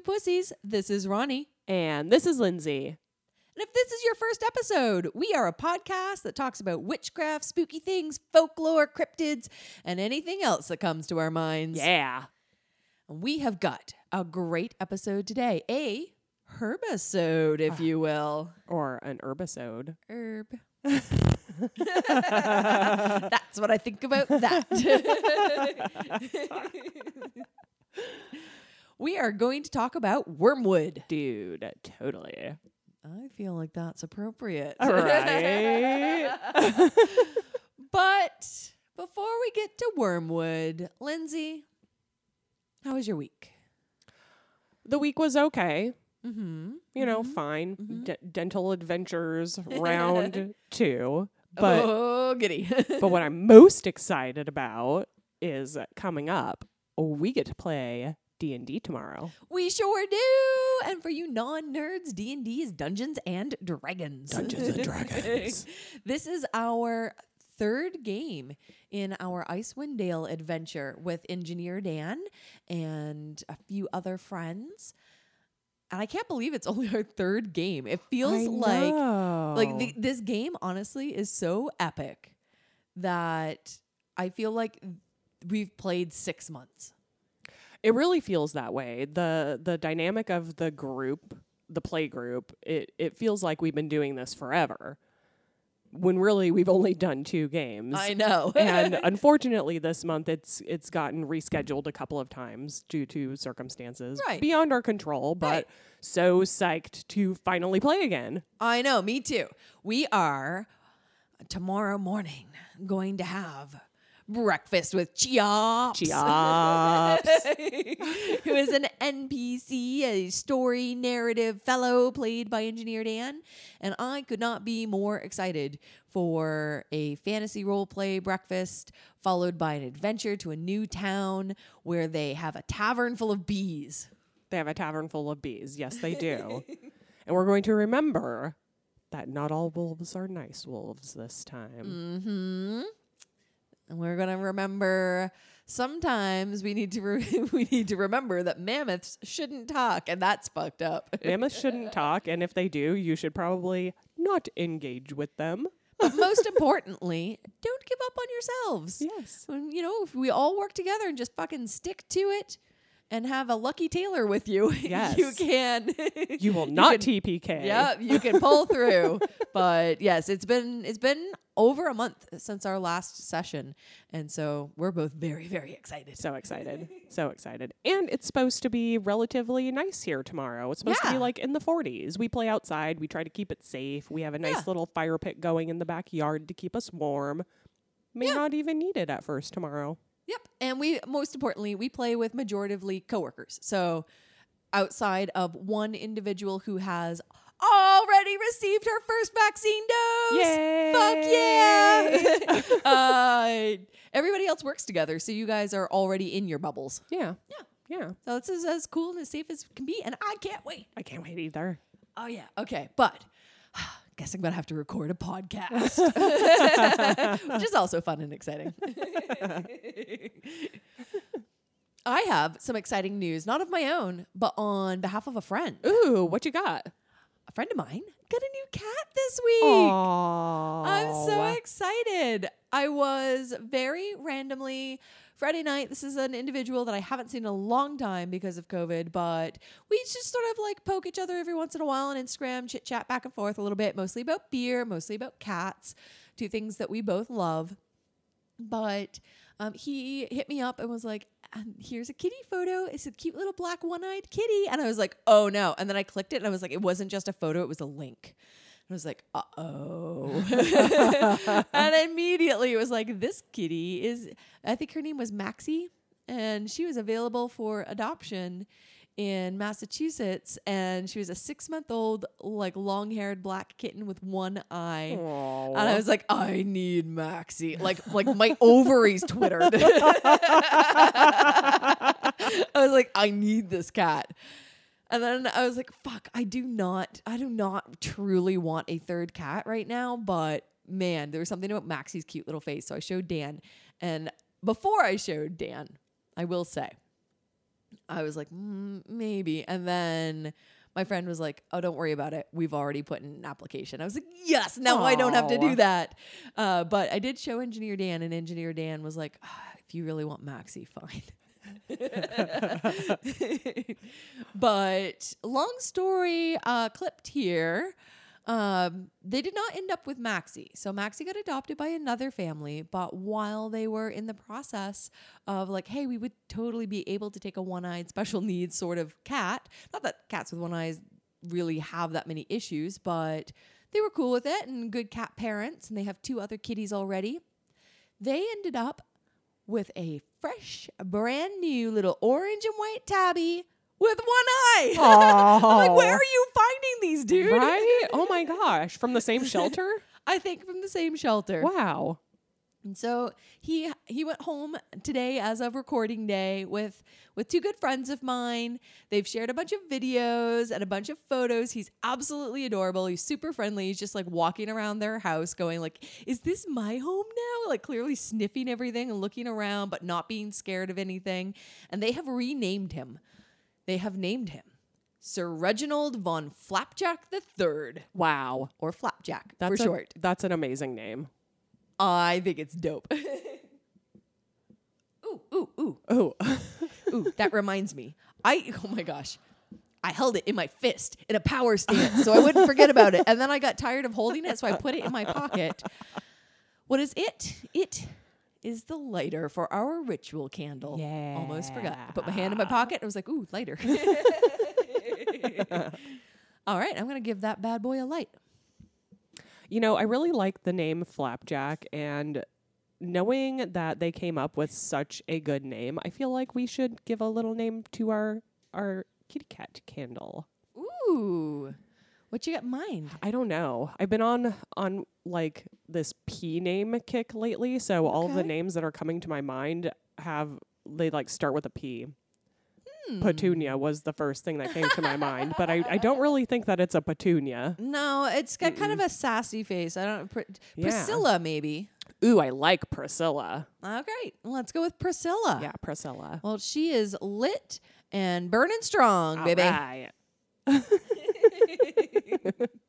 Two Pussies. This is Ronnie. And this is Lindsey. And if this is your first episode, we are a podcast that talks about witchcraft, spooky things, folklore, cryptids, and anything else that comes to our minds. Yeah. And we have got a great episode today. A herbisode, if ah. you will. Or an herbisode. Herb. That's what I think about that. we are going to talk about wormwood. Dude, totally. I feel like that's appropriate. All right. but before we get to wormwood, Lindsey, how was your week? the week was okay. Mm-hmm. You know, fine. D- dental adventures round two. But oh, giddy. but what I'm most excited about is coming up. We get to play D and D tomorrow. we sure do. And for you non-nerds, D&D is Dungeons and Dragons. Dungeons and Dragons. this is our third game in our Icewind Dale adventure with Engineer Dan and a few other friends. And I can't believe it's only our third game. It feels like like the, this game honestly is so epic that I feel like we've played 6 months. It really feels that way. The the dynamic of the group, the play group, it it feels like we've been doing this forever. When really we've only done two games. I know. and unfortunately this month it's it's gotten rescheduled a couple of times due to circumstances Right. beyond our control, but Right. so psyched to finally play again. I know, me too. We are tomorrow morning going to have breakfast with Chiops. Chiops. who is an NPC, a story narrative fellow played by Engineer Dan. And I could not be more excited for a fantasy role play breakfast, followed by an adventure to a new town where they have a tavern full of bees. They have a tavern full of bees. Yes, they do. and we're going to remember that not all wolves are nice wolves this time. hmm And we're gonna remember. Sometimes we need to re- we need to remember that mammoths shouldn't talk, and that's fucked up. Mammoths shouldn't talk, and if they do, you should probably not engage with them. but most importantly, don't give up on yourselves. Yes. When, you know, if we all work together and just fucking stick to it, and have a lucky Taylor with you, Yes. you can. You will not can- TPK. Yeah, you can pull through. but yes, it's been it's been over a month since our last session, and so we're both very very excited. So excited. So excited. And it's supposed to be relatively nice here tomorrow. It's supposed to be like in the 40s. We play outside. We try to keep it safe. We have a nice Yeah. little fire pit going in the backyard to keep us warm. May Yeah. not even need it at first tomorrow. Yep. And we most importantly, we play with majoritively coworkers. So outside of one individual who has already received her first vaccine dose. Yay! Fuck yeah. uh, everybody else works together, so you guys are already in your bubbles. Yeah. Yeah. Yeah. So this is as cool and as safe as can be, and I can't wait. I can't wait either. Oh yeah. Okay. But guess I'm gonna have to record a podcast. Which is also fun and exciting. I have some exciting news, not of my own, but on behalf of a friend. Ooh, what you got? A friend of mine got a new cat this week. Oh. I'm so excited. I was very randomly Friday night. This is an individual that I haven't seen in a long time because of COVID, but we just sort of like poke each other every once in a while on Instagram, chit chat back and forth a little bit, mostly about beer, mostly about cats, two things that we both love. But um, he hit me up and was like, and here's a kitty photo. It's a cute little black one eyed kitty. And I was like, oh no. And then I clicked it and I was like, it wasn't just a photo, it was a link. I was like, uh oh. and immediately it was like, this kitty is, I think her name was Maxie, and she was available for adoption in Massachusetts. And she was a six month old, like long haired black kitten with one eye. Aw. And I was like, I need Maxie. Like, like my ovaries twittered. I was like, I need this cat. And then I was like, fuck, I do not, I do not truly want a third cat right now. But man, there was something about Maxie's cute little face. So I showed Dan. And before I showed Dan, I will say, I was like, mm, maybe. And then my friend was like, oh, don't worry about it. We've already put in an application. I was like, yes, now I don't have to do that. Uh, but I did show Engineer Dan, and Engineer Dan was like, ah, if you really want Maxi, fine. but long story uh, clipped here. Um, they did not end up with Maxie. So Maxie got adopted by another family, but while they were in the process of like, hey, we would totally be able to take a one-eyed special needs sort of cat. Not that cats with one eye really have that many issues, but they were cool with it and good cat parents, and they have two other kitties already. They ended up with a fresh, brand new little orange and white tabby with one eye. I'm like, where are you finding these, dude? Right? Oh my gosh. From the same shelter? I think from the same shelter. wow. And so he he went home today as of recording day with with two good friends of mine. They've shared a bunch of videos and a bunch of photos. He's absolutely adorable. He's super friendly. He's just like walking around their house going like, "Is this my home now?" Like clearly sniffing everything and looking around but not being scared of anything. And they have renamed him. They have named him Sir Reginald von Flapjack III Wow. or Flapjack That's for a- short. That's an amazing name. I think it's dope. ooh, ooh, ooh, Oh. ooh. That reminds me. I oh my gosh. I held it in my fist in a power stance so I wouldn't forget about it. And then I got tired of holding it, so I put it in my pocket. What is it? It is the lighter for our ritual candle. Yeah. Almost forgot. I put my hand in my pocket. I was like, ooh, lighter. All right, I'm gonna give that bad boy a light. You know, I really like the name Flapjack and knowing that they came up with such a good name, I feel like we should give a little name to our our kitty cat candle. Ooh. What you got in mind? I don't know. I've been on on like this P name kick lately, so all of the Okay. names that are coming to my mind have they like start with a P. Hmm. Petunia was the first thing that came to my mind, but I, I don't really think that it's a petunia. No, it's got kind of a sassy face. I don't. Pr- Yeah. Priscilla, maybe. Ooh, I like Priscilla. Okay, let's go with Priscilla. Yeah, Priscilla. Well, she is lit and burning strong, baby.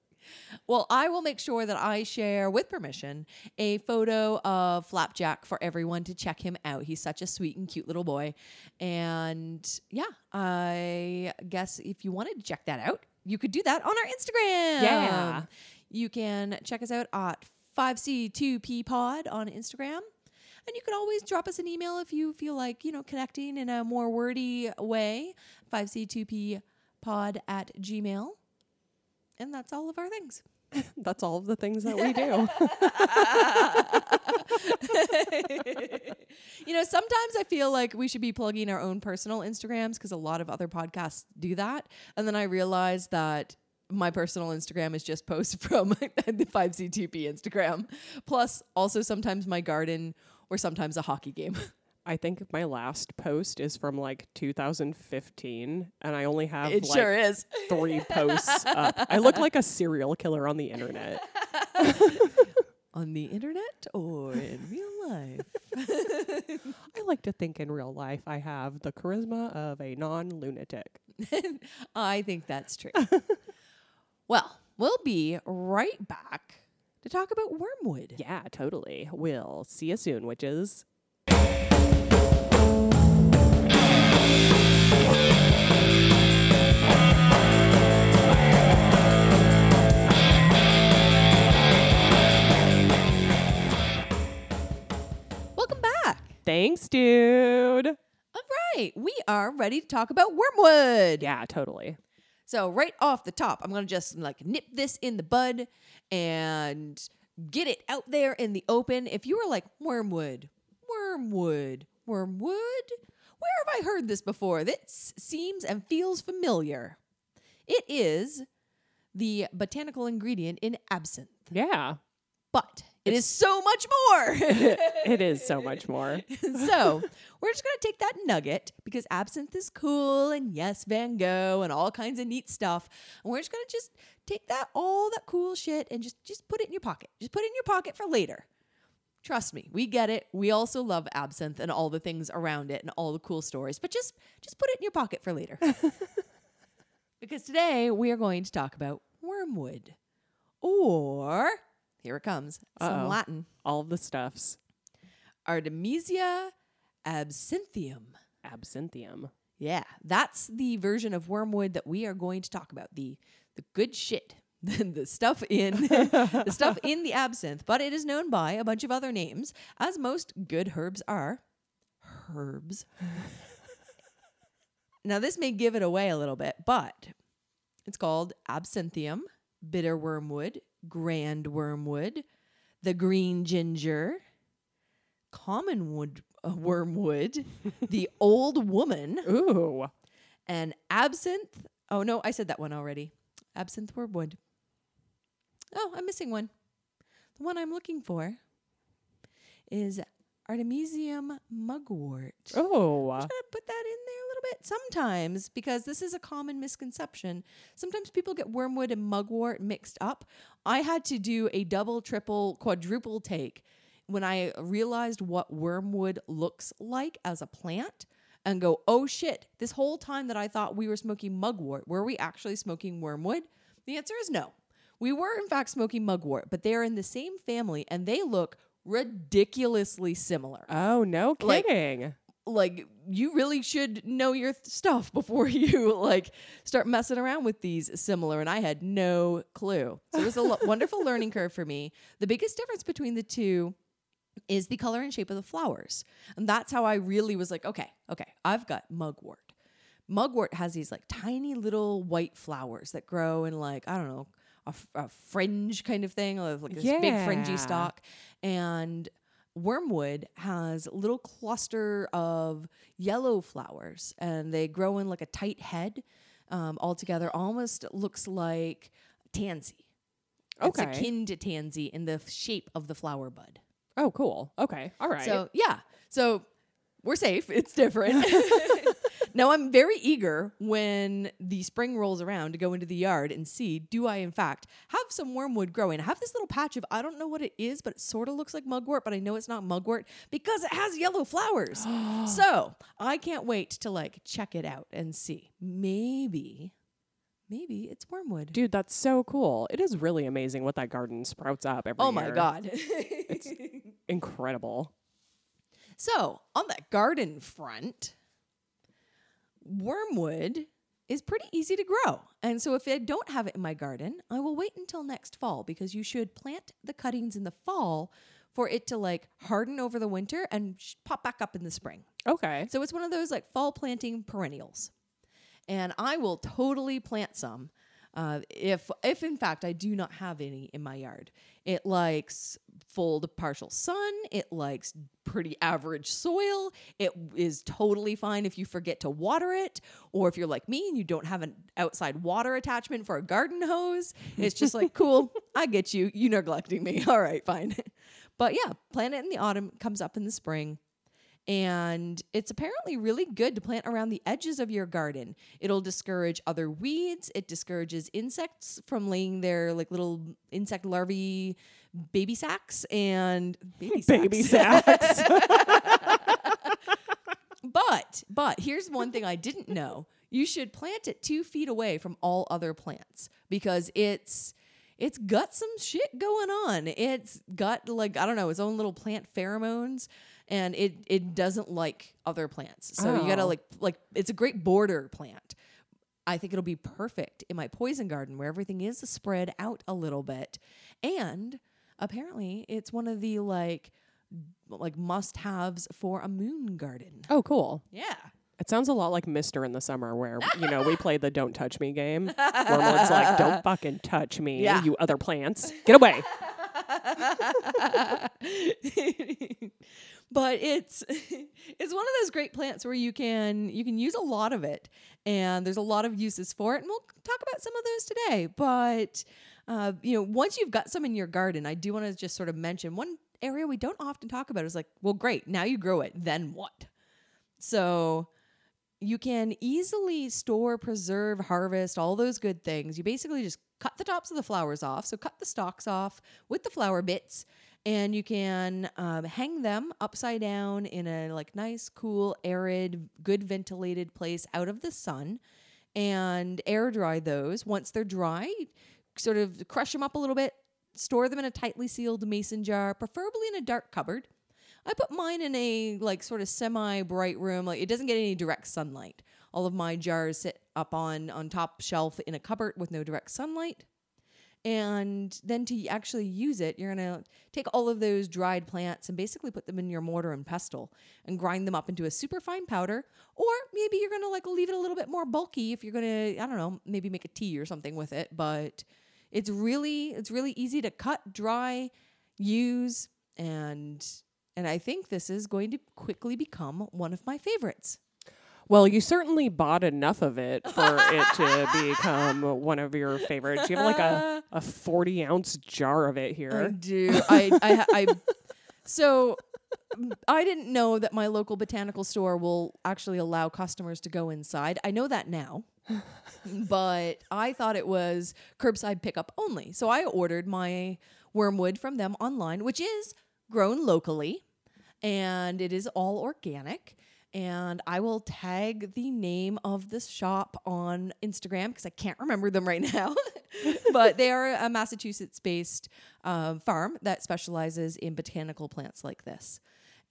Well, I will make sure that I share, with permission, a photo of Flapjack for everyone to check him out. He's such a sweet and cute little boy. And yeah, I guess if you wanted to check that out, you could do that on our Instagram. Yeah. You can check us out at 5C2P Pod on Instagram. And you can always drop us an email if you feel like, you know, connecting in a more wordy way. 5C2P pod at gmail. And that's all of our things. That's all of the things that we do. you know, sometimes I feel like we should be plugging our own personal Instagrams because a lot of other podcasts do that. And then I realize that my personal Instagram is just posts from the 5C2P Instagram. Plus, also sometimes my garden or sometimes a hockey game. I think my last post is from like 2015, and I only have it like sure is. three posts up. I look like a serial killer on the internet. On the internet or in real life? I like to think in real life I have the charisma of a non lunatic. I think that's true. well, we'll be right back to talk about wormwood. Yeah, totally. We'll see you soon, witches. Welcome back. Thanks, dude. All right, we are ready to talk about wormwood. Yeah, totally. So right off the top, I'm gonna just like nip this in the bud and get it out there in the open. If you were like wormwood, wormwood, wormwood, where have I heard this before? This seems and feels familiar. It is the botanical ingredient in absinthe, Yeah, but it is so much more. it is so much more. so we're just gonna take that nugget because absinthe is cool and yes, Van Gogh and all kinds of neat stuff. And we're just gonna just take that all that cool shit and just just put it in your pocket. Just put it in your pocket for later. Trust me, we get it. We also love absinthe and all the things around it and all the cool stories. But just just put it in your pocket for later. because today we are going to talk about wormwood. Or here it comes. Some Uh-oh. Latin. All the stuffs. Artemisia absinthium. Absinthium. Yeah, that's the version of wormwood that we are going to talk about. The the good shit. The stuff in the stuff in the absinthe, but it is known by a bunch of other names, as most good herbs are. Herbs. now this may give it away a little bit, but it's called absinthium, bitter wormwood, grand wormwood, the green ginger, common wood uh, wormwood, the old woman, Ooh. and absinthe. Oh no, I said that one already. Absinthe wormwood. Oh, I'm missing one. The one I'm looking for is Artemisium mugwort. Oh. Try to put that in there a little bit sometimes because this is a common misconception. Sometimes people get wormwood and mugwort mixed up. I had to do a double, triple, quadruple take when I realized what wormwood looks like as a plant and go, oh shit, this whole time that I thought we were smoking mugwort, were we actually smoking wormwood? The answer is no. We were, in fact, smoking mugwort, but they are in the same family and they look ridiculously similar. Oh, no Like- kidding. like you really should know your th- stuff before you like start messing around with these similar and i had no clue. So it was a lo- wonderful learning curve for me. The biggest difference between the two is the color and shape of the flowers and that's how i really was like okay okay i've got mugwort mugwort has these like tiny little white flowers that grow in like i don't know a, a fringe kind of thing like this big fringy stalk and wormwood has a little cluster of yellow flowers and they grow in like a tight head um, all together almost looks like tansy it's Okay. akin to tansy in the shape of the flower bud Oh, cool. Okay. All right. so yeah so we're safe it's different now i'm very eager when the spring rolls around to go into the yard and see do i in fact have some wormwood growing i have this little patch of i don't know what it is but it sort of looks like mugwort but i know it's not mugwort because it has yellow flowers so i can't wait to like check it out and see maybe maybe it's wormwood Dude, that's so cool. It is really amazing what that garden sprouts up every oh my year. god Incredible. So, on the garden front, wormwood is pretty easy to grow. And so, if I don't have it in my garden, I will wait until next fall because you should plant the cuttings in the fall for it to like harden over the winter and sh- pop back up in the spring. Okay. So, it's one of those like fall planting perennials. And I will totally plant some. Uh, if if in fact I do not have any in my yard, it likes full to partial sun. It likes pretty average soil. It is totally fine if you forget to water it, or if you're like me and you don't have an outside water attachment for a garden hose. It's just like cool. I get you. You neglecting me. All right, fine. But yeah, plant it in the autumn. Comes up in the spring and it's apparently really good to plant around the edges of your garden. It'll discourage other weeds. It discourages insects from laying their like little insect larvae baby sacks and baby sacks. Baby sacks. But but here's one thing I didn't know: you should plant it two feet away from all other plants because it's it's got some shit going on. It's got like I don't know its own little plant pheromones, and it it doesn't like other plants. So you gotta Oh. like like it's a great border plant. I think it'll be perfect in my poison garden where everything is spread out a little bit, and apparently it's one of the like like must haves for a moon garden. oh, cool. Yeah. It sounds a lot like Mister in the summer, where you know we play the "Don't touch me" game. Wormwood's like, "Don't fucking touch me, Yeah. you other plants, get away." but it's it's one of those great plants where you can you can use a lot of it and there's a lot of uses for it and we'll talk about some of those today but uh, you know once you've got some in your garden i do want to just sort of mention one area we don't often talk about is like well great now you grow it then what so you can easily store, preserve, harvest, all those good things. You basically just cut the tops of the flowers off. So cut the stalks off with the flower bits and you can um, hang them upside down in a like nice, cool, arid, good ventilated place out of the sun, and air dry those. Once they're dry, sort of crush them up a little bit, store them in a tightly sealed mason jar, preferably in a dark cupboard. I put mine in a like sort of semi bright room, like it doesn't get any direct sunlight. All of my jars sit up on on top shelf in a cupboard with no direct sunlight. And then to actually use it, you're gonna take all of those dried plants and basically put them in your mortar and pestle and grind them up into a super fine powder. Or maybe you're gonna like leave it a little bit more bulky if you're gonna, I don't know, maybe make a tea or something with it. But it's really it's really easy to cut, dry, use, and and I think this is going to quickly become one of my favorites. Well, you certainly bought enough of it for it to become one of your favorites. You have like a, a 40 ounce jar of it here. I do. I, I, I, so I didn't know that my local botanical store will actually allow customers to go inside. I know that now, but I thought it was curbside pickup only. So I ordered my wormwood from them online, which is grown locally and it is all organic. And I will tag the name of this shop on Instagram because I can't remember them right now. but they are a Massachusetts based um, farm that specializes in botanical plants like this.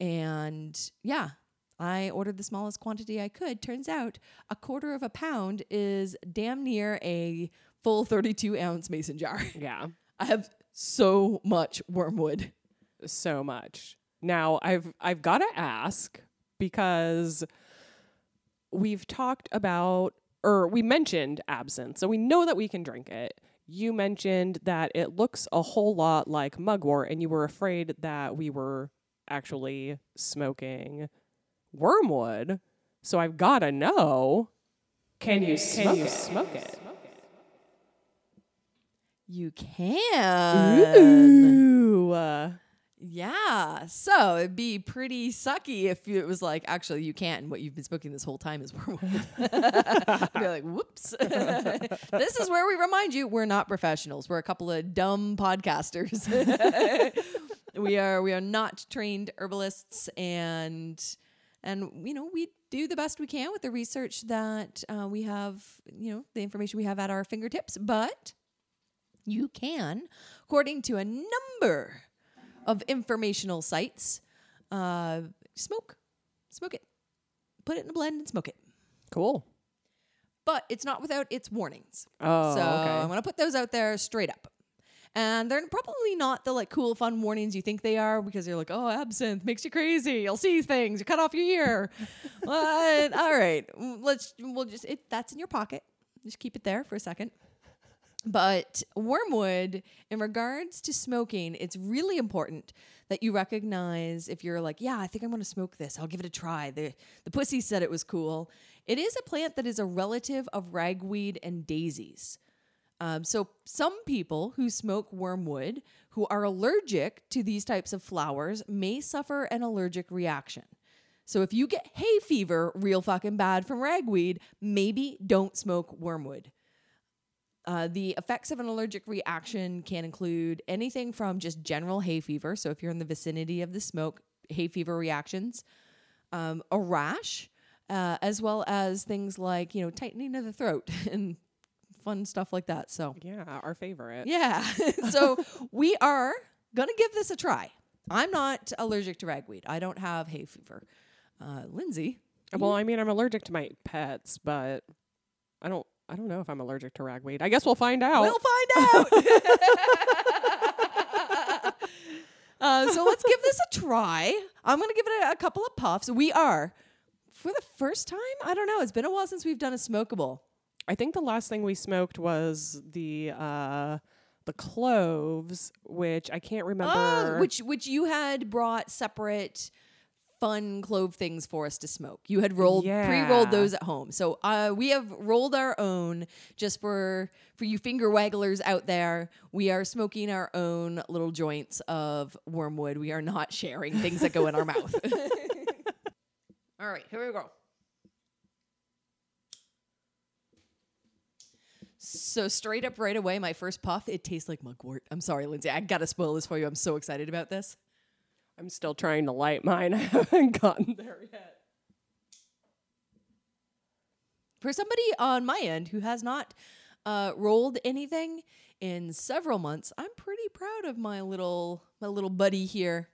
And yeah, I ordered the smallest quantity I could. Turns out a quarter of a pound is damn near a full 32 ounce mason jar. Yeah, I have so much wormwood. so much. Now, I've I've got to ask because we've talked about or we mentioned absinthe. So we know that we can drink it. You mentioned that it looks a whole lot like mugwort and you were afraid that we were actually smoking wormwood. So I've got to know can you smoke it? Smoke it? You can. Ooh. uh, Yeah. So it'd be pretty sucky if it was like, actually, you can't. And what you've been smoking this whole time is wormwood. be like, whoops. this is where we remind you we're not professionals. We're a couple of dumb podcasters. we are we are not trained herbalists and and you know we do the best we can with the research that uh, we have you know the information we have at our fingertips but you can according to a number of informational sites uh, smoke smoke it put it in a blend and smoke it cool. but it's not without its warnings Oh, so okay. I'm gonna put those out there straight up. And they're probably not the like cool fun warnings you think they are because you're like, oh, absinthe makes you crazy. You'll see things. You cut off your ear. what? All right, let's. We'll just. It that's in your pocket. Just keep it there for a second. But wormwood, in regards to smoking, it's really important that you recognize if you're like, yeah, I think I'm going to smoke this. I'll give it a try. The the pussy said it was cool. It is a plant that is a relative of ragweed and daisies. Um, so some people who smoke wormwood who are allergic to these types of flowers may suffer an allergic reaction. So if you get hay fever real fucking bad from ragweed, maybe don't smoke wormwood. Uh, the effects of an allergic reaction can include anything from just general hay fever. So, if you're in the vicinity of the smoke, hay fever reactions, um, a rash, uh, as well as things like, you know, tightening of the throat and fun stuff like that. So, Yeah, our favorite. yeah. so, we are going to give this a try. I'm not allergic to ragweed, I don't have hay fever. Uh, Lindsey, Well, I mean, I'm allergic to my pets, but I don't. I don't know if I'm allergic to ragweed. I guess we'll find out. We'll find out. uh, so let's give this a try. I'm going to give it a, a couple of puffs. We are, for the first time, I don't know, it's been a while since we've done a smokable. I think the last thing we smoked was the uh, the cloves, which I can't remember. Oh, which which you had brought separate fun clove things for us to smoke. You had rolled pre-rolled those at home. So uh, we have rolled our own just for for you finger wagglers out there. We are smoking our own little joints of wormwood. We are not sharing things that go in our mouth. All right, here we go. So straight up right away, my first puff, it tastes like mugwort. I'm sorry, Lindsey. I gotta spoil this for you. I'm so excited about this. I'm still trying to light mine. I haven't gotten there yet. For somebody on my end who has not uh, rolled anything in several months, I'm pretty proud of my little my little buddy here.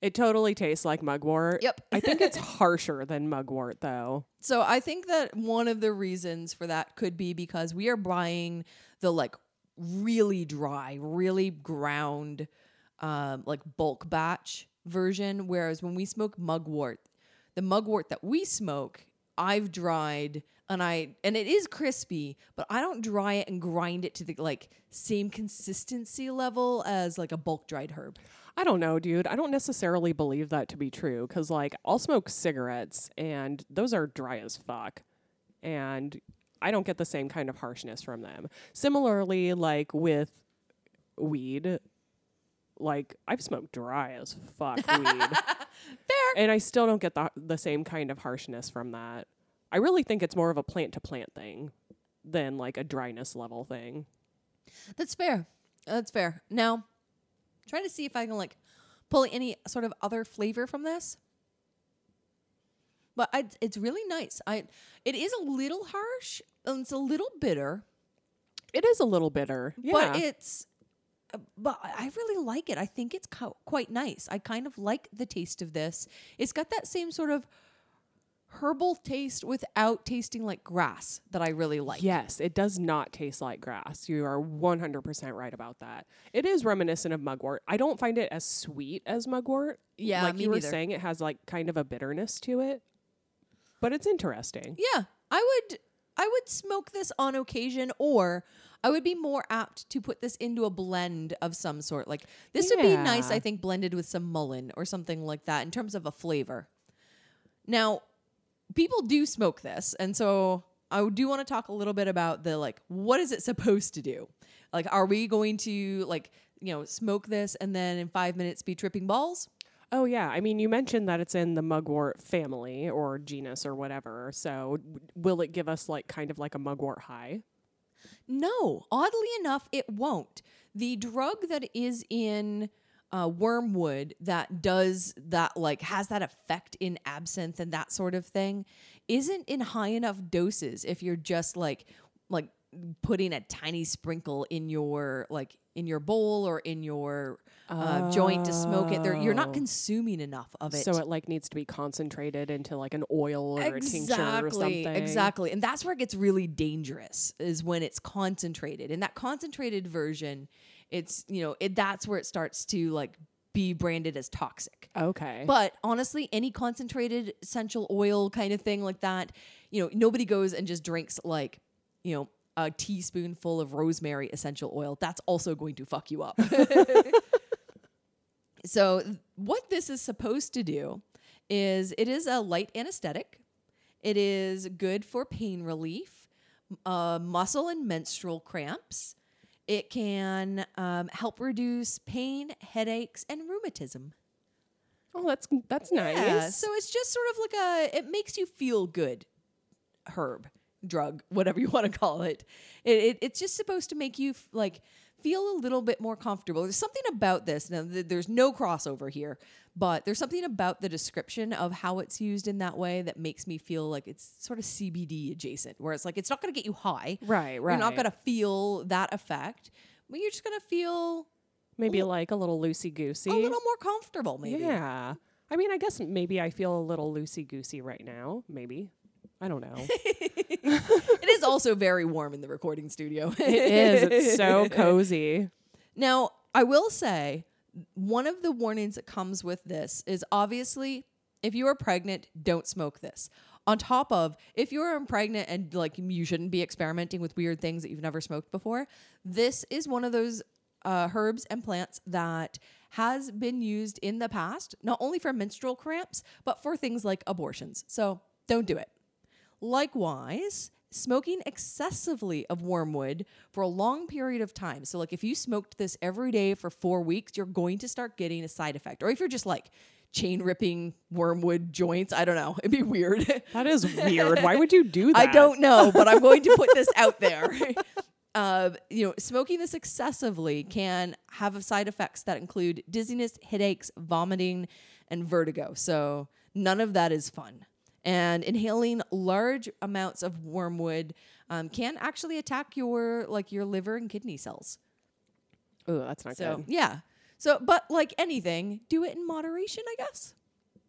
It totally tastes like mugwort. Yep. I think it's harsher than mugwort though. So I think that one of the reasons for that could be because we are buying the like really dry, really ground, um, like bulk batch version. Whereas when we smoke mugwort, the mugwort that we smoke, I've dried and I and it is crispy, but I don't dry it and grind it to the like same consistency level as like a bulk dried herb. I don't know, dude. I don't necessarily believe that to be true because, like, I'll smoke cigarettes and those are dry as fuck. And I don't get the same kind of harshness from them. Similarly, like with weed, like, I've smoked dry as fuck weed. Fair. And I still don't get the, the same kind of harshness from that. I really think it's more of a plant to plant thing than like a dryness level thing. That's fair. That's fair. Now, trying to see if I can like pull any sort of other flavor from this. But I, it's really nice. I it is a little harsh and it's a little bitter, It is a little bitter. Yeah. but it's but I really like it. I think it's co- quite nice. I kind of like the taste of this. It's got that same sort of herbal taste without tasting like grass that I really like. Yes, it does not taste like grass. You are 100% right about that. It is reminiscent of mugwort. I don't find it as sweet as mugwort. Yeah, like you were neither. saying, it has like kind of a bitterness to it, but it's interesting. Yeah, I would I would smoke this on occasion or I would be more apt to put this into a blend of some sort. Like this would be nice I think blended with some mullein or something like that in terms of a flavor. Now, people do smoke this and so I do want to talk a little bit about the like what is it supposed to do? Like are we going to like, you know, smoke this and then in 5 minutes be tripping balls? Oh, yeah. I mean, you mentioned that it's in the mugwort family or genus or whatever. So w- will it give us like kind of like a mugwort high? No, oddly enough, it won't. The drug that is in uh, wormwood that does that, like, has that effect in absinthe and that sort of thing, isn't in high enough doses if you're just like, like, putting a tiny sprinkle in your like in your bowl or in your uh, joint to smoke it there you're Oh. not consuming enough of it So it like needs to be concentrated into like an oil or a tincture or something. Exactly. And that's where it gets really dangerous is when it's concentrated. In that concentrated version, it's, you know, it that's where it starts to like be branded as toxic. Okay. But honestly, any concentrated essential oil kind of thing like that, you know, nobody goes and just drinks like, you know, a teaspoonful of rosemary essential oil. That's also going to fuck you up. so, what this is supposed to do is it is a light anesthetic. It is good for pain relief, uh, muscle and menstrual cramps. It can um, help reduce pain, headaches, and rheumatism. oh, that's that's nice. Yeah, so it's just sort of like a it makes you feel good herb, drug, whatever you want to call it. It, it it's just supposed to make you f- like feel a little bit more comfortable. There's something about this. Now th- there's no crossover here, but there's something about the description of how it's used in that way that makes me feel like it's sort of CBD adjacent, where it's like it's not going to get you high. right, right. You're not going to feel that effect, but you're just going to feel maybe like a little loosey goosey. a little more comfortable maybe. Yeah. I mean, I guess maybe I feel a little loosey goosey right now. Maybe. I don't know. also very warm in the recording studio. it is. It's so cozy. Now, I will say one of the warnings that comes with this is obviously if you are pregnant, don't smoke this. On top of if you're pregnant and like you shouldn't be experimenting with weird things that you've never smoked before, this is one of those uh, herbs and plants that has been used in the past, not only for menstrual cramps, but for things like abortions. So don't do it. Likewise, smoking excessively of wormwood for a long period of time. So, like if you smoked this every day for four weeks, you're going to start getting a side effect. Or if you're just like chain ripping wormwood joints, I don't know, it'd be weird. That is weird. Why would you do that? I don't know, but I'm going to put this out there. Uh, you know, smoking this excessively can have side effects that include dizziness, headaches, vomiting, and vertigo. So none of that is fun. And inhaling large amounts of wormwood um, can actually attack your like your liver and kidney cells. Oh, that's not So good. yeah. So, but like anything, do it in moderation, I guess.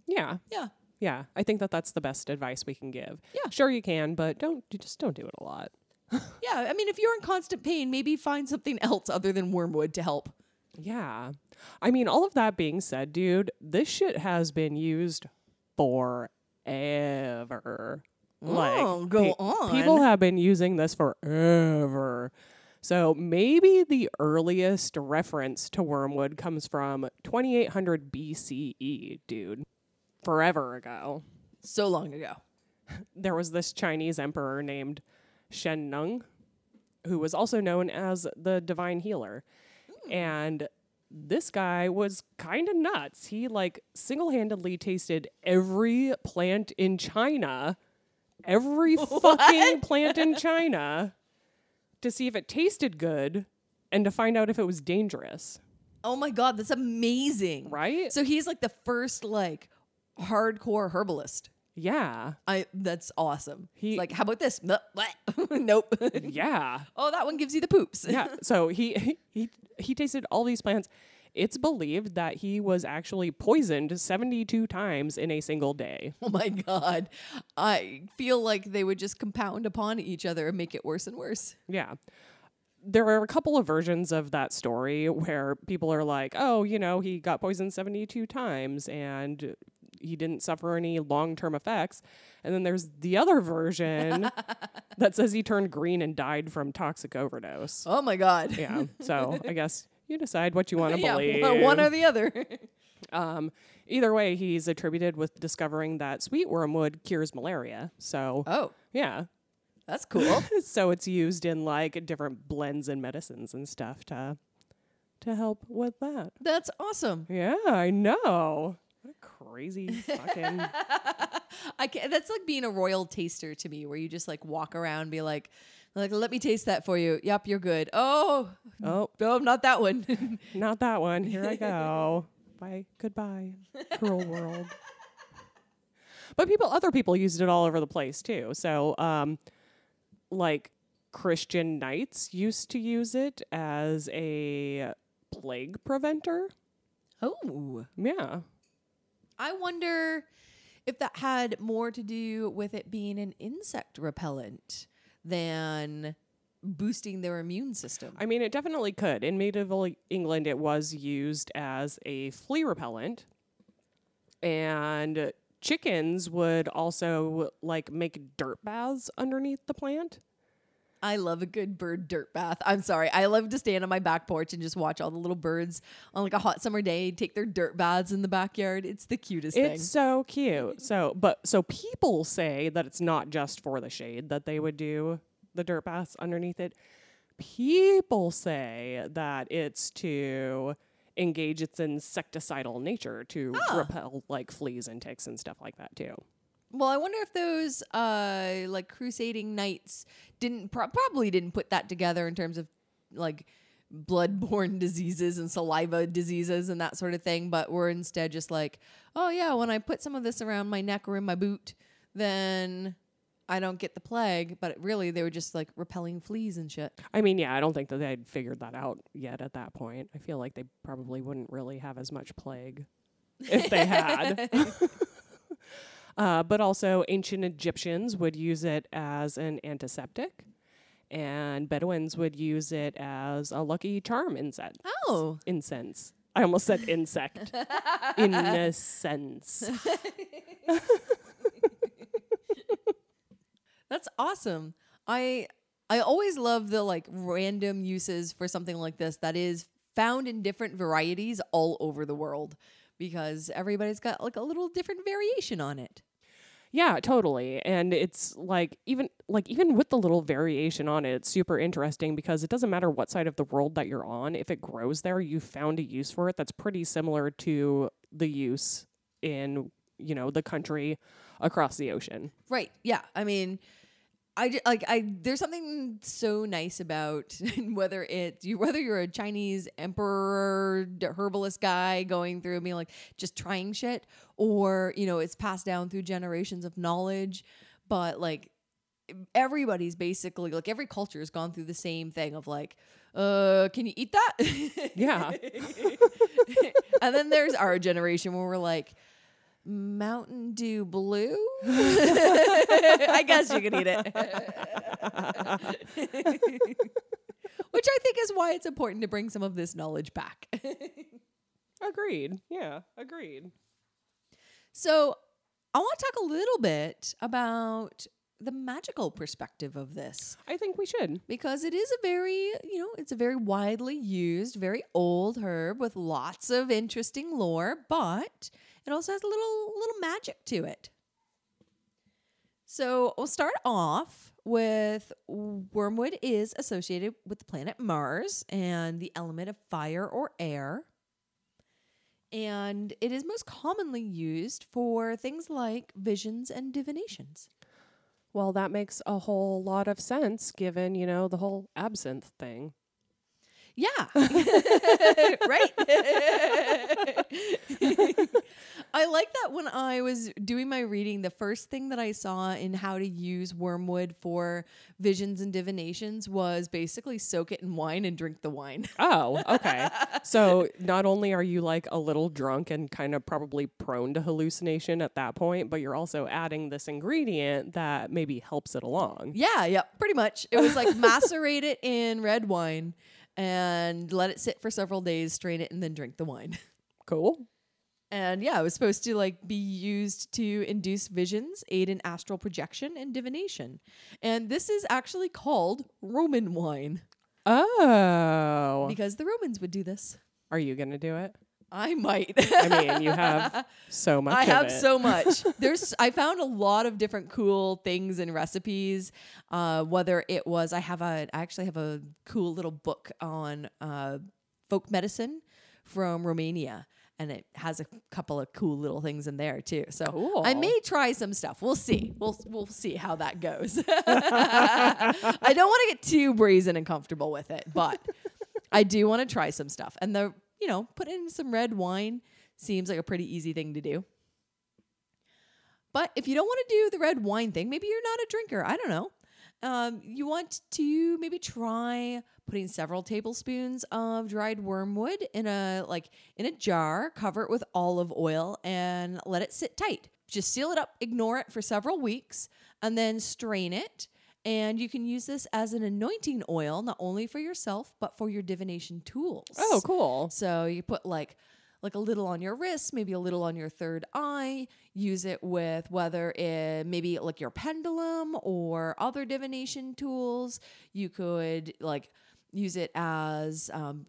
Yeah. Yeah. Yeah. I think that that's the best advice we can give. Yeah. Sure you can, but don't you just don't do it a lot. Yeah. I mean, if you're in constant pain, maybe find something else other than wormwood to help. Yeah. I mean, all of that being said, dude, this shit has been used forever. Oh, go on. People have been using this forever. So maybe the earliest reference to wormwood comes from 2800 BCE, dude. Forever ago. So long ago. There was this Chinese emperor named Shen Nung, who was also known as the divine healer. Hmm. And this guy was kind of nuts. He like single-handedly tasted every plant in China, every fucking plant in China to see if it tasted good and to find out if it was dangerous, Oh my god, that's amazing. right? So he's like the first like hardcore herbalist. Yeah. I that's awesome. He- He's like, how about this? Bleh. nope. Yeah. oh, that one gives you the poops. yeah. So he he he tasted all these plants. It's believed that he was actually poisoned 72 times in a single day. oh my god. I feel like they would just compound upon each other and make it worse and worse. Yeah. There are a couple of versions of that story where people are like, "Oh, you know, he got poisoned 72 times and he didn't suffer any long-term effects." And then there's the other version that says he turned green and died from toxic overdose. Oh my god. Yeah. So, I guess you decide what you want to yeah, believe. one- one or the other. Um, either way, he's attributed with discovering that sweet wormwood cures malaria. So, oh, yeah. that's cool. So it's used in like different blends and medicines and stuff to to help with that. that's awesome. Yeah, I know. A crazy fucking I can, that's like being a royal taster to me, where you just like walk around, and be like, like let me taste that for you. Yep, you're good. Oh, Oh, no, not that one. not that one. Here I go. Bye. Goodbye. Cruel world. But people other people used it all over the place too. So um like Christian knights used to use it as a plague preventer. oh, Yeah. I wonder if that had more to do with it being an insect repellent than boosting their immune system. I mean, it definitely could. In medieval England, it was used as a flea repellent, and chickens would also like make dirt baths underneath the plant. I love a good bird dirt bath. I'm sorry. I love to stand on my back porch and just watch all the little birds on like a hot summer day take their dirt baths in the backyard. It's the cutest thing. It's so cute. So, but so people say that it's not just for the shade that they would do the dirt baths underneath it. People say that it's to engage its insecticidal nature to ah. repel like fleas and ticks and stuff like that too. Well, I wonder if those uh like crusading knights didn't pro- probably didn't put that together in terms of like blood-borne diseases and saliva diseases and that sort of thing, but were instead just like, oh yeah, when I put some of this around my neck or in my boot, then I don't get the plague. But really, they were just like repelling fleas and shit. I mean, yeah, I don't think that they'd figured that out yet at that point. I feel like they probably wouldn't really have as much plague if they had. uh, but also, ancient Egyptians would use it as an antiseptic, and Bedouins would use it as a lucky charm incense. Oh, Incense. I almost said insect. Incense. That's awesome. I I always love the like random uses for something like this that is found in different varieties all over the world because everybody's got like a little different variation on it. Yeah, totally. And it's like even like even with the little variation on it, it's super interesting because it doesn't matter what side of the world that you're on, if it grows there, you found a use for it that's pretty similar to the use in, you know, the country across the ocean. Right. Yeah. I mean, I ju- like I there's something so nice about whether it's you whether you're a Chinese emperor herbalist guy going through being like just trying shit or you know it's passed down through generations of knowledge but like everybody's basically like every culture has gone through the same thing of like uh can you eat that Yeah. and then there's our generation where we're like Mountain Dew Blue. I guess you can eat it. Which I think is why it's important to bring some of this knowledge back. Agreed. Yeah, agreed. so, I want to talk a little bit about the magical perspective of this I think we should. because it is a very, you know, it's a very widely used, very old herb with lots of interesting lore, but it also has a little little magic to it. So we'll start off with wormwood is associated with the planet Mars and the element of fire or air. And it is most commonly used for things like visions and divinations. Well, that makes a whole lot of sense given, you know, the whole absinthe thing. Yeah. right? I like that when I was doing my reading, the first thing that I saw in how to use wormwood for visions and divinations was basically soak it in wine and drink the wine. Oh, okay. so not only are you like a little drunk and kind of probably prone to hallucination at that point, but you're also adding this ingredient that maybe helps it along. yeah, yeah, pretty much. It was like macerate it in red wine and let it sit for several days, strain it, and then drink the wine. Cool. And yeah, it was supposed to like be used to induce visions, aid in astral projection and divination. And this is actually called Roman wine Oh. because the Romans would do this. Are you going to do it? I might. I mean, you have so much I have it. so much. There's I found a lot of different cool things and recipes. Uh, whether it was I have a I actually have a cool little book on uh, folk medicine from Romania. And it has a couple of cool little things in there too. So I may try some stuff. We'll see. We'll we'll see how that goes. I don't want to get too brazen and comfortable with it, but I do want to try some stuff. And the you know, put in some red wine seems like a pretty easy thing to do. But if you don't want to do the red wine thing, maybe you're not a drinker. I don't know. Um, you want to maybe try putting several tablespoons of dried wormwood in a like in a jar, cover it with olive oil, and let it sit tight. Just seal it up, ignore it for several weeks, and then strain it. And you can use this as an anointing oil, not only for yourself but for your divination tools. Oh, cool. So you put like like a little on your wrist, maybe a little on your third eye. Use it with whether it maybe like your pendulum or other divination tools. You could like use it as um,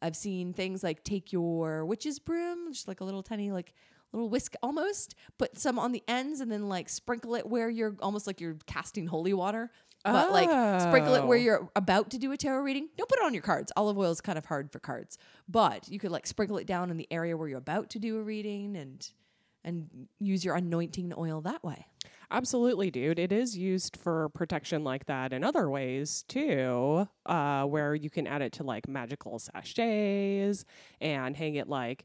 I've seen things like take your witch's broom, just like a little tiny like little whisk almost, put some on the ends and then like sprinkle it where you're almost like you're casting holy water. But like sprinkle it where Oh. you're about to do a tarot reading. Don't put it on your cards. Olive oil is kind of hard for cards, but you could like sprinkle it down in the area where you're about to do a reading and and use your anointing oil that way. Absolutely, dude. It is used for protection like that in other ways too, uh, where you can add it to like magical sachets and hang it like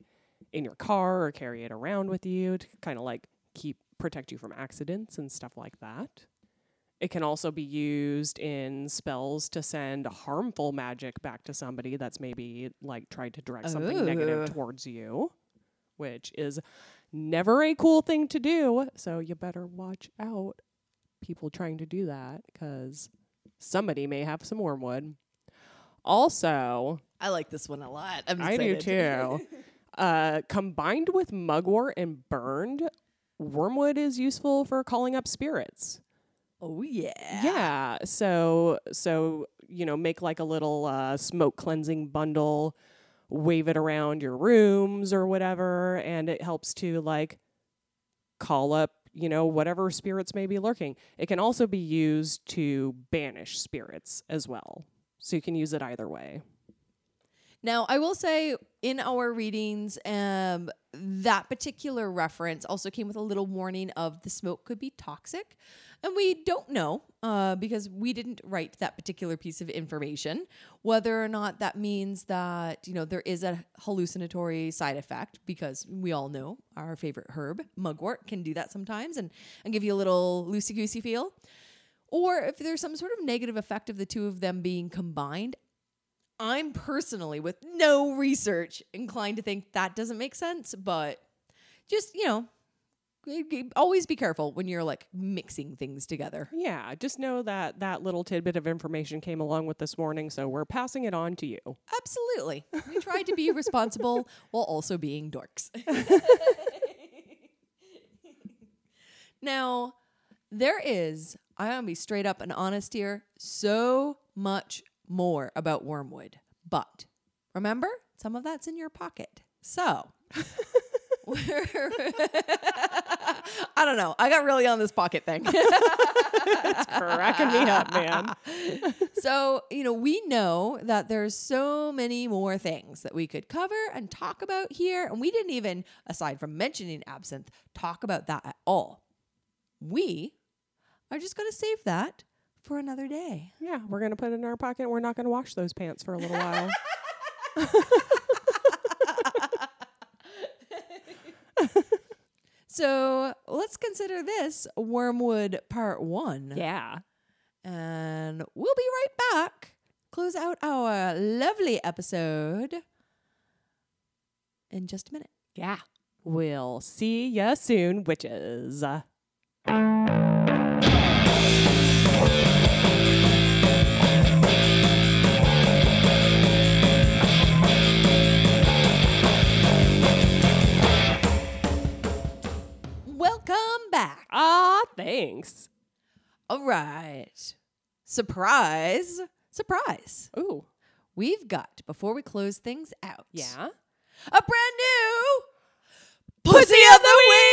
in your car or carry it around with you to kind of like keep protect you from accidents and stuff like that. It can also be used in spells to send harmful magic back to somebody that's maybe like tried to direct something negative towards you, which is never a cool thing to do. So you better watch out people trying to do that because somebody may have some wormwood. Also, I like this one a lot. I'm I do too. uh, combined with mugwort and burned, wormwood is useful for calling up spirits. oh yeah. Yeah. So so you know, make like a little uh, smoke cleansing bundle, wave it around your rooms or whatever, and it helps to like call up you know, whatever spirits may be lurking. It can also be used to banish spirits as well. So you can use it either way. Now, I will say in our readings, um, that particular reference also came with a little warning of the smoke could be toxic. And we don't know uh, because we didn't write that particular piece of information whether or not that means that you know there is a hallucinatory side effect because we all know our favorite herb mugwort can do that sometimes and, and give you a little loosey goosey feel or if there's some sort of negative effect of the two of them being combined I'm personally, with no research, inclined to think that doesn't make sense, but just, you know, always be careful when you're like mixing things together. Yeah, just know that that little tidbit of information came along with this morning, so we're passing it on to you. Absolutely. We tried to be responsible while also being dorks. now, there is, I'm going to be straight up and honest here, so much more about wormwood. But remember, some of that's in your pocket. So, I don't know. I got really on this pocket thing. it's cracking me up, man. so, you know, we know that there's so many more things that we could cover and talk about here. And we didn't even, aside from mentioning absinthe, talk about that at all. We are just going to save that for another day. Yeah, we're going to put it in our pocket. We're not going to wash those pants for a little while. so let's consider this Wormwood Part 1. Yeah. And we'll be right back. Close out our lovely episode in just a minute. Yeah. We'll see ya soon, witches. Ah, thanks. All right. Surprise. Surprise. Ooh. We've got, before we close things out, Yeah. a brand new Pussy of the Week.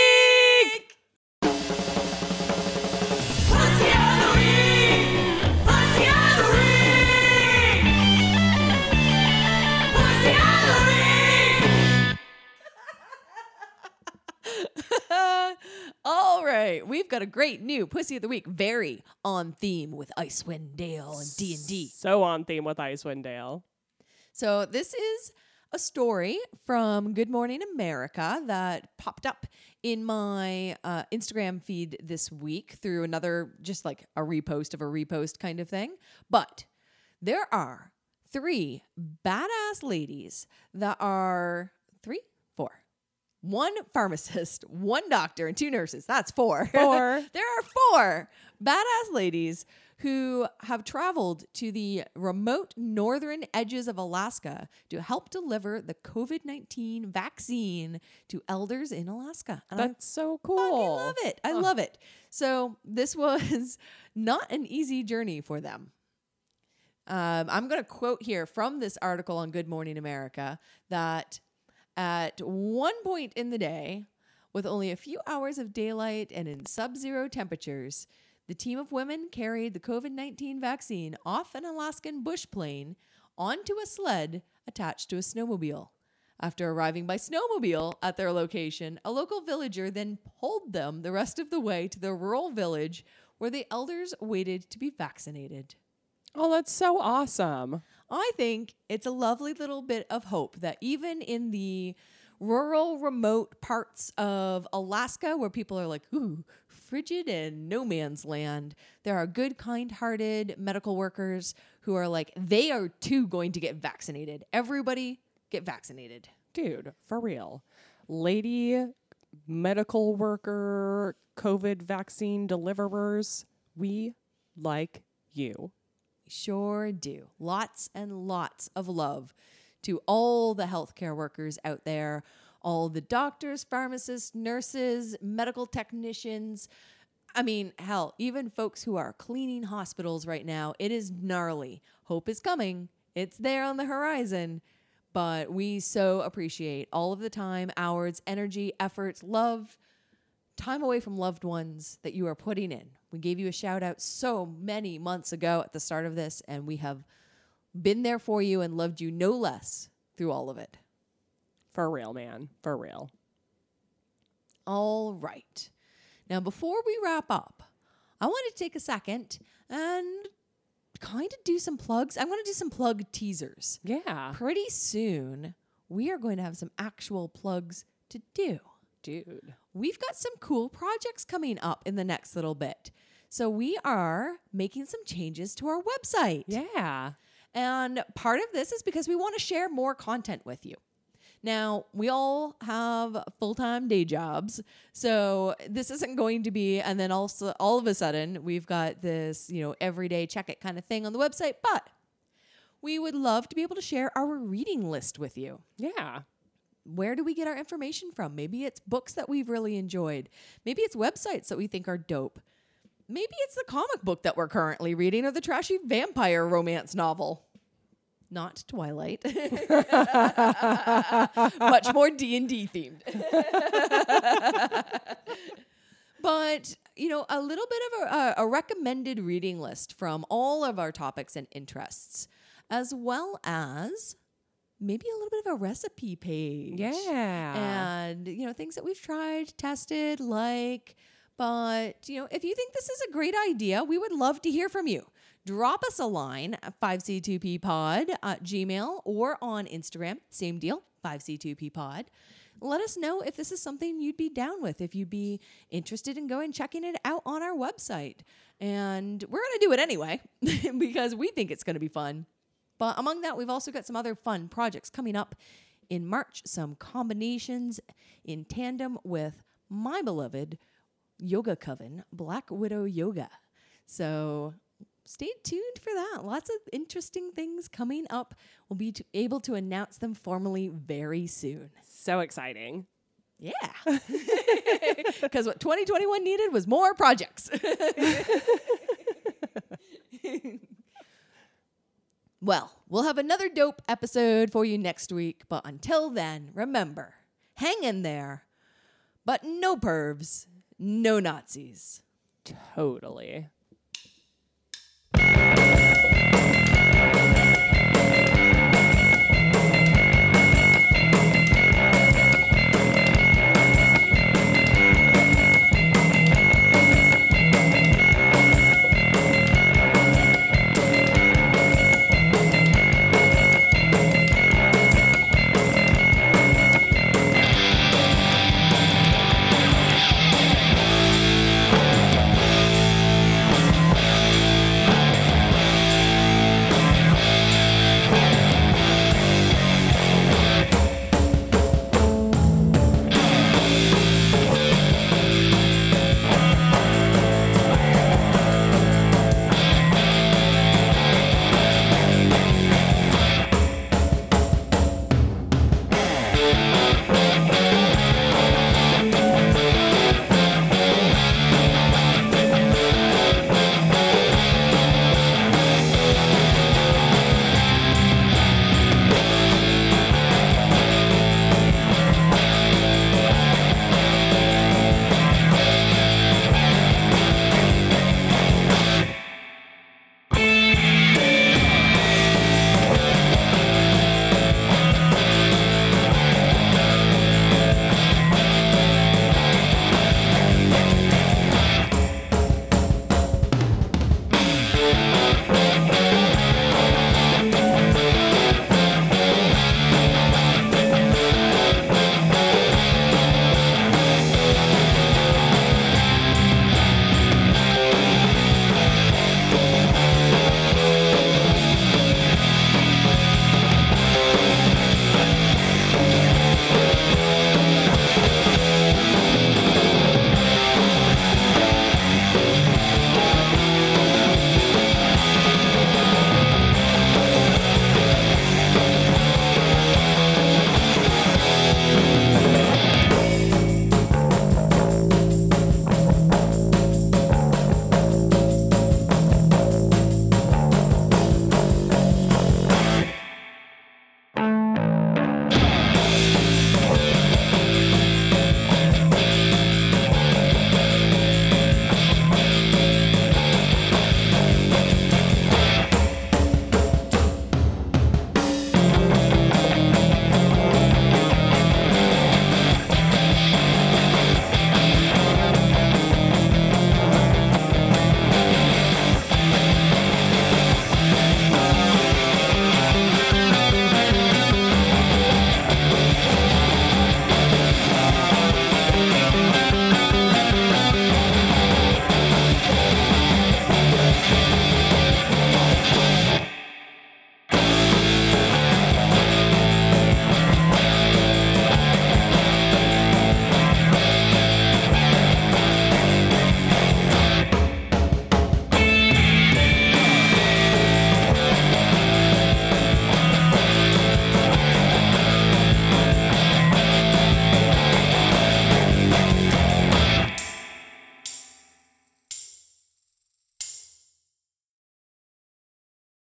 Got a great new Pussy of the Week, very on theme with Icewind Dale and D and D. So on theme with Icewind Dale. So this is a story from Good Morning America that popped up in my uh, Instagram feed this week through another, just like a repost of a repost kind of thing. But there are three badass ladies that are three. One pharmacist, one doctor, and two nurses. That's four. Four. there are four badass ladies who have traveled to the remote northern edges of Alaska to help deliver the COVID 19 vaccine to elders in Alaska. And I That's so cool. I love it. I love it. So, this was not an easy journey for them. Um, I'm going to quote here from this article on Good Morning America that at one point in the day, with only a few hours of daylight and in sub zero temperatures, the team of women carried the COVID 19 vaccine off an Alaskan bush plane onto a sled attached to a snowmobile. After arriving by snowmobile at their location, a local villager then pulled them the rest of the way to the rural village where the elders waited to be vaccinated. Oh, that's so awesome. I think it's a lovely little bit of hope that even in the rural, remote parts of Alaska where people are like, ooh, frigid and no man's land, there are good, kind hearted medical workers who are like, they are too going to get vaccinated. Everybody get vaccinated. Dude, for real. Lady medical worker, COVID vaccine deliverers, we like you. Sure do. Lots and lots of love to all the healthcare workers out there, all the doctors, pharmacists, nurses, medical technicians. I mean, hell, even folks who are cleaning hospitals right now. It is gnarly. Hope is coming. It's there on the horizon. But we so appreciate all of the time, hours, energy, efforts, love time away from loved ones that you are putting in. We gave you a shout out so many months ago at the start of this, and we have been there for you and loved you no less through all of it. For real, man. For real. All right. Now, before we wrap up, I want to take a second and kind of do some plugs. I'm going to do some plug teasers. Yeah. Pretty soon, we are going to have some actual plugs to do. Dude. We've got some cool projects coming up in the next little bit. So, we are making some changes to our website. Yeah. And part of this is because we want to share more content with you. Now, we all have full time day jobs. So this isn't going to be, and then also all of a sudden, we've got this, you know, everyday check it kind of thing on the website. But we would love to be able to share our reading list with you. Yeah. Where do we get our information from? Maybe it's books that we've really enjoyed. Maybe it's websites that we think are dope. Maybe it's the comic book that we're currently reading or the trashy vampire romance novel. Not Twilight. Much more D&D themed. but, you know, a little bit of a, a recommended reading list from all of our topics and interests, as well as maybe a little bit of a recipe page. Yeah. and you know things that we've tried tested like but you know if you think this is a great idea we would love to hear from you. Drop us a line at 5c2p pod at gmail or on instagram same deal 5c2p pod. Let us know if this is something you'd be down with if you'd be interested in going checking it out on our website. And we're going to do it anyway because we think it's going to be fun but among that, we've also got some other fun projects coming up in March, some combinations in tandem with my beloved yoga coven, Black Widow Yoga. So stay tuned for that. Lots of interesting things coming up. We'll be t- able to announce them formally very soon. so exciting. Yeah. Because what 2021 needed was more projects. well, we'll have another dope episode for you next week. But until then, remember hang in there. But no pervs, no Nazis. Totally.